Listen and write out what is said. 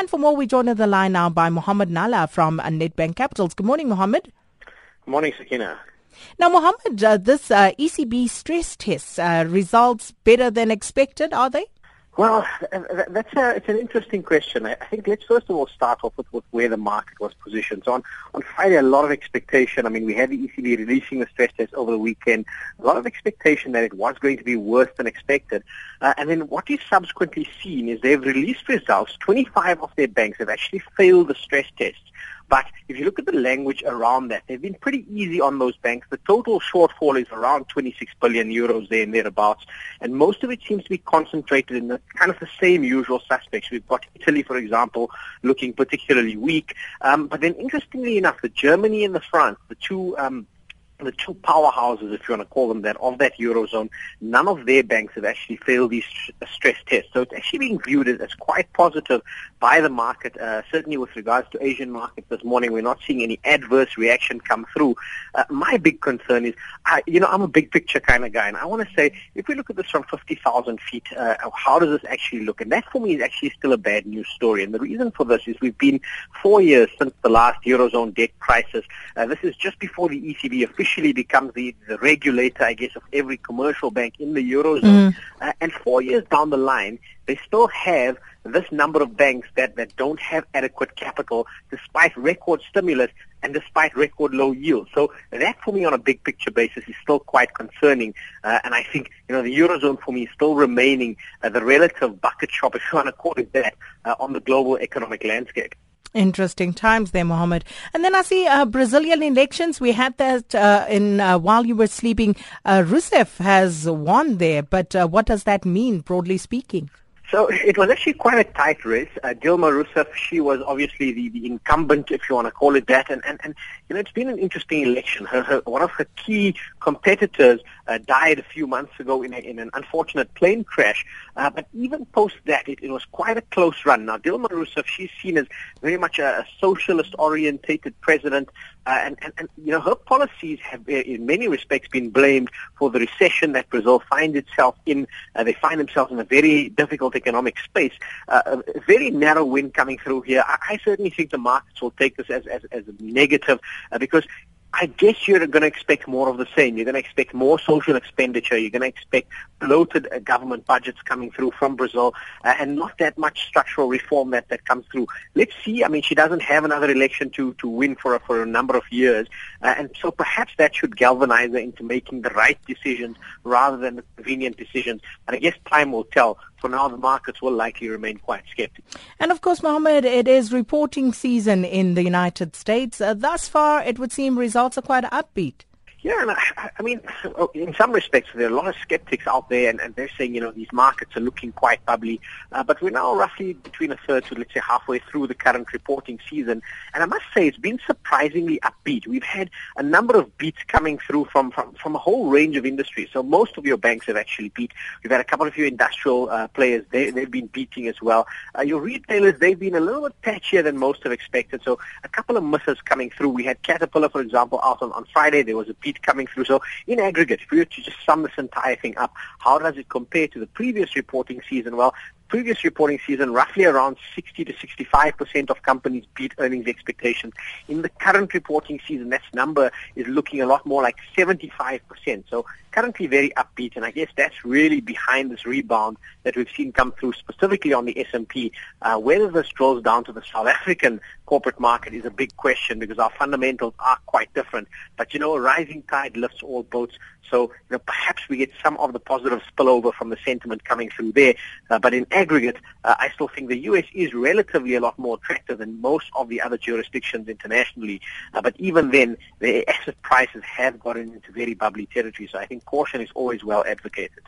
And for more, we join on the line now by Mohammed Nalla from Nedbank Capitals. Good morning, Mohammed. Good morning, Sakina. Now, Mohammed, uh, this uh, ECB stress tests uh, results better than expected, are they? Well, that's a, it's an interesting question. I think let's first of all start off with, with where the market was positioned. So on, on Friday, a lot of expectation. I mean, we had the ECB releasing the stress test over the weekend. A lot of expectation that it was going to be worse than expected. Uh, and then what you've subsequently seen is they've released results. 25 of their banks have actually failed the stress test. But if you look at the language around that, they've been pretty easy on those banks. The total shortfall is around 26 billion euros there and thereabouts. And most of it seems to be concentrated in the kind of the same usual suspects. We've got Italy, for example, looking particularly weak. Um, but then interestingly enough, the Germany and the France, the two um, the two powerhouses, if you want to call them that, of that Eurozone, none of their banks have actually failed these stress tests. So it's actually being viewed as quite positive by the market. Uh, certainly with regards to Asian markets this morning, we're not seeing any adverse reaction come through. Uh, my big concern is, I, you know, I'm a big picture kind of guy, and I want to say, if we look at this from 50,000 feet, uh, how does this actually look? And that for me is actually still a bad news story. And the reason for this is we've been four years since the last Eurozone debt crisis. Uh, this is just before the ECB officially officially becomes the, the regulator, I guess, of every commercial bank in the Eurozone. Mm. Uh, and four years down the line, they still have this number of banks that, that don't have adequate capital despite record stimulus and despite record low yields. So that for me on a big picture basis is still quite concerning. Uh, and I think, you know, the Eurozone for me is still remaining uh, the relative bucket shop, if you want to call it that, uh, on the global economic landscape. Interesting times there, Mohammed. And then I see uh, Brazilian elections. We had that uh, in uh, while you were sleeping. Uh, Rousseff has won there, but uh, what does that mean, broadly speaking? So it was actually quite a tight race. Uh, Dilma Rousseff, she was obviously the, the incumbent, if you want to call it that. And, and, and you know, it's been an interesting election. Her, her, one of her key competitors uh, died a few months ago in, a, in an unfortunate plane crash. Uh, but even post that, it, it was quite a close run. Now, Dilma Rousseff, she's seen as very much a, a socialist-orientated president. Uh, and, and, and, you know, her policies have, uh, in many respects, been blamed for the recession that Brazil finds itself in. Uh, they find themselves in a very difficult economic space. Uh, a very narrow win coming through here. I, I certainly think the markets will take this as, as, as a negative because I guess you're going to expect more of the same. You're going to expect more social expenditure. You're going to expect bloated uh, government budgets coming through from Brazil uh, and not that much structural reform that, that comes through. Let's see. I mean, she doesn't have another election to, to win for, a, for a number of years. Uh, and so perhaps that should galvanize her into making the right decisions rather than the convenient decisions. And I guess time will tell for now the markets will likely remain quite skeptical. And of course, Mohammed, it is reporting season in the United States. Uh, thus far, it would seem results are quite upbeat. Yeah, and I, I mean, in some respects, there are a lot of skeptics out there, and, and they're saying, you know, these markets are looking quite bubbly. Uh, but we're now roughly between a third to, let's say, halfway through the current reporting season. And I must say, it's been surprisingly upbeat. We've had a number of beats coming through from, from, from a whole range of industries. So most of your banks have actually beat. We've had a couple of your industrial uh, players. They, they've been beating as well. Uh, your retailers, they've been a little bit patchier than most have expected. So a couple of misses coming through. We had Caterpillar, for example, out on, on Friday. There was a beat coming through. So in aggregate, if we were to just sum this entire thing up, how does it compare to the previous reporting season? Well, previous reporting season, roughly around 60 to 65% of companies beat earnings expectations. In the current reporting season, that number is looking a lot more like 75%. So currently very upbeat, and I guess that's really behind this rebound that we've seen come through specifically on the S&P. Uh, whether this draws down to the South African corporate market is a big question because our fundamentals are quite different. But, you know, a rising tide lifts all boats. So, you know, perhaps we get some of the positive spillover from the sentiment coming through there. Uh, but in aggregate, uh, I still think the U.S. is relatively a lot more attractive than most of the other jurisdictions internationally. Uh, but even then, the asset prices have gotten into very bubbly territory. So I think caution is always well advocated.